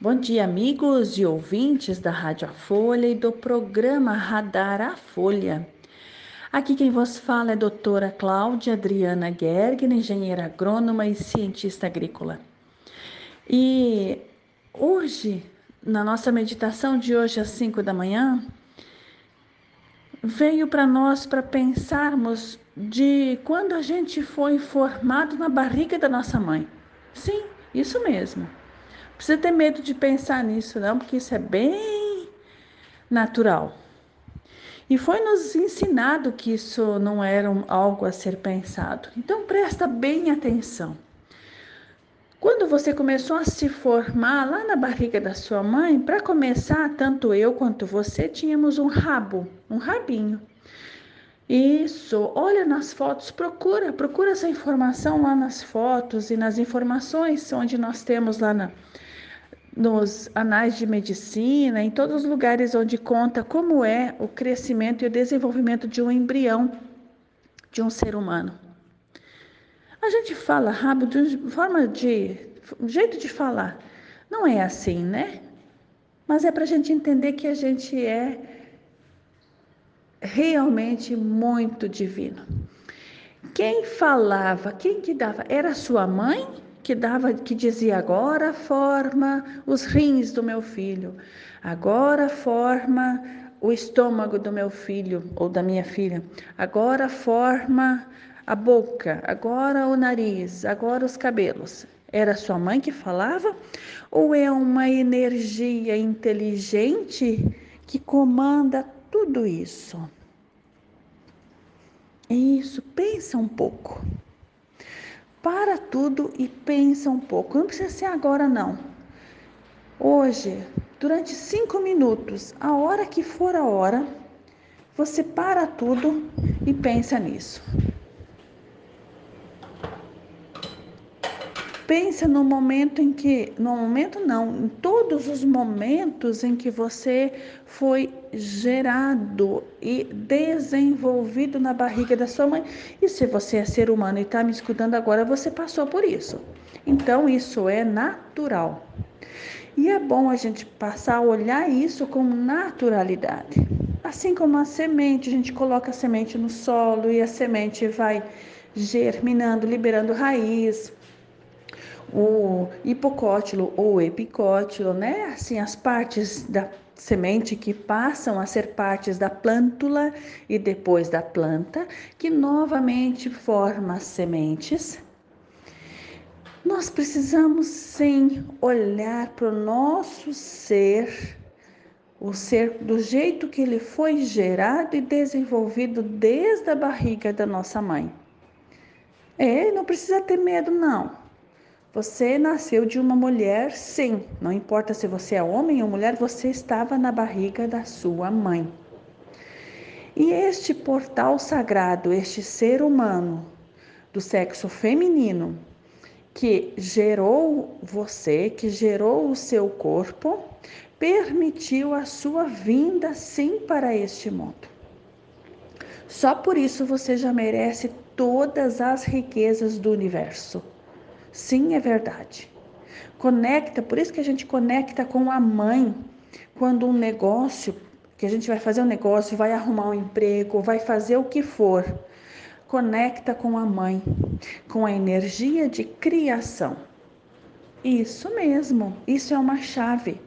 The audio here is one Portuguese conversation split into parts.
Bom dia, amigos e ouvintes da Rádio A Folha e do programa Radar A Folha. Aqui quem vos fala é a doutora Cláudia Adriana Gergen, engenheira agrônoma e cientista agrícola. E hoje, na nossa meditação de hoje às 5 da manhã, veio para nós para pensarmos de quando a gente foi formado na barriga da nossa mãe. Sim, isso mesmo precisa ter medo de pensar nisso, não, porque isso é bem natural. E foi nos ensinado que isso não era algo a ser pensado. Então presta bem atenção. Quando você começou a se formar lá na barriga da sua mãe, para começar, tanto eu quanto você tínhamos um rabo, um rabinho. Isso, olha nas fotos, procura, procura essa informação lá nas fotos e nas informações onde nós temos lá na, nos anais de medicina, em todos os lugares onde conta como é o crescimento e o desenvolvimento de um embrião de um ser humano. A gente fala rápido de forma de jeito de falar. Não é assim, né? Mas é para a gente entender que a gente é realmente muito divino. Quem falava, quem que dava? Era sua mãe que dava, que dizia agora forma os rins do meu filho, agora forma o estômago do meu filho ou da minha filha, agora forma a boca, agora o nariz, agora os cabelos. Era sua mãe que falava ou é uma energia inteligente que comanda tudo isso? Isso, pensa um pouco para tudo e pensa um pouco. Não precisa ser agora, não. Hoje, durante cinco minutos, a hora que for a hora, você para tudo e pensa nisso. Pensa no momento em que, no momento não, em todos os momentos em que você foi gerado e desenvolvido na barriga da sua mãe. E se você é ser humano e está me escutando agora, você passou por isso. Então isso é natural. E é bom a gente passar a olhar isso com naturalidade. Assim como a semente, a gente coloca a semente no solo e a semente vai germinando, liberando raiz, o hipocótilo ou epicótilo, né? Assim, as partes da semente que passam a ser partes da plântula e depois da planta, que novamente forma sementes. Nós precisamos sim olhar para o nosso ser, o ser do jeito que ele foi gerado e desenvolvido desde a barriga da nossa mãe. É, não precisa ter medo, não. Você nasceu de uma mulher, sim. Não importa se você é homem ou mulher, você estava na barriga da sua mãe. E este portal sagrado, este ser humano do sexo feminino, que gerou você, que gerou o seu corpo, permitiu a sua vinda sim para este mundo. Só por isso você já merece todas as riquezas do universo. Sim, é verdade. Conecta, por isso que a gente conecta com a mãe quando um negócio, que a gente vai fazer um negócio, vai arrumar um emprego, vai fazer o que for. Conecta com a mãe, com a energia de criação. Isso mesmo, isso é uma chave.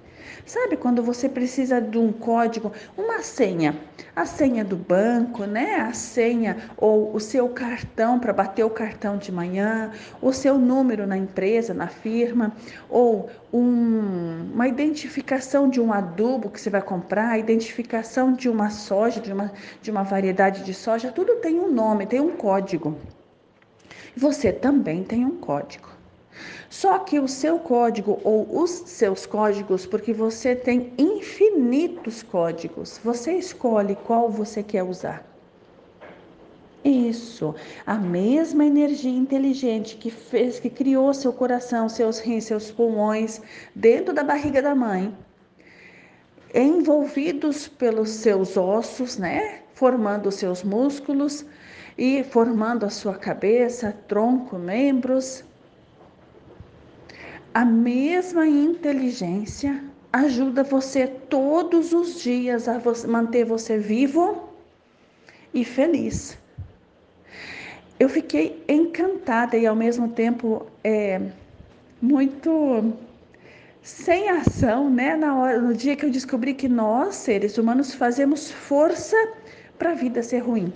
Sabe quando você precisa de um código, uma senha, a senha do banco, né? A senha ou o seu cartão para bater o cartão de manhã, o seu número na empresa, na firma, ou um, uma identificação de um adubo que você vai comprar, a identificação de uma soja, de uma, de uma variedade de soja, tudo tem um nome, tem um código. Você também tem um código. Só que o seu código ou os seus códigos, porque você tem infinitos códigos, você escolhe qual você quer usar. Isso, a mesma energia inteligente que fez, que criou seu coração, seus rins, seus pulmões dentro da barriga da mãe, envolvidos pelos seus ossos, né? Formando seus músculos e formando a sua cabeça, tronco, membros, A mesma inteligência ajuda você todos os dias a manter você vivo e feliz. Eu fiquei encantada e ao mesmo tempo é, muito sem ação, né? Na hora, no dia que eu descobri que nós, seres humanos, fazemos força para a vida ser ruim.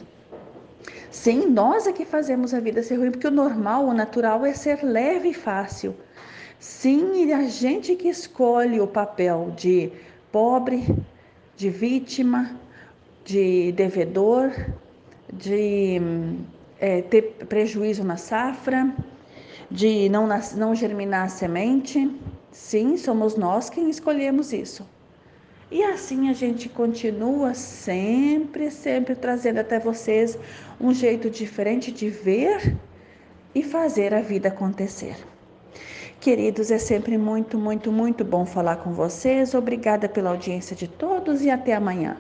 Sim, nós é que fazemos a vida ser ruim, porque o normal, o natural é ser leve e fácil. Sim, a gente que escolhe o papel de pobre, de vítima, de devedor, de é, ter prejuízo na safra, de não, não germinar a semente. Sim, somos nós quem escolhemos isso. E assim a gente continua sempre, sempre trazendo até vocês um jeito diferente de ver e fazer a vida acontecer. Queridos, é sempre muito, muito, muito bom falar com vocês. Obrigada pela audiência de todos e até amanhã.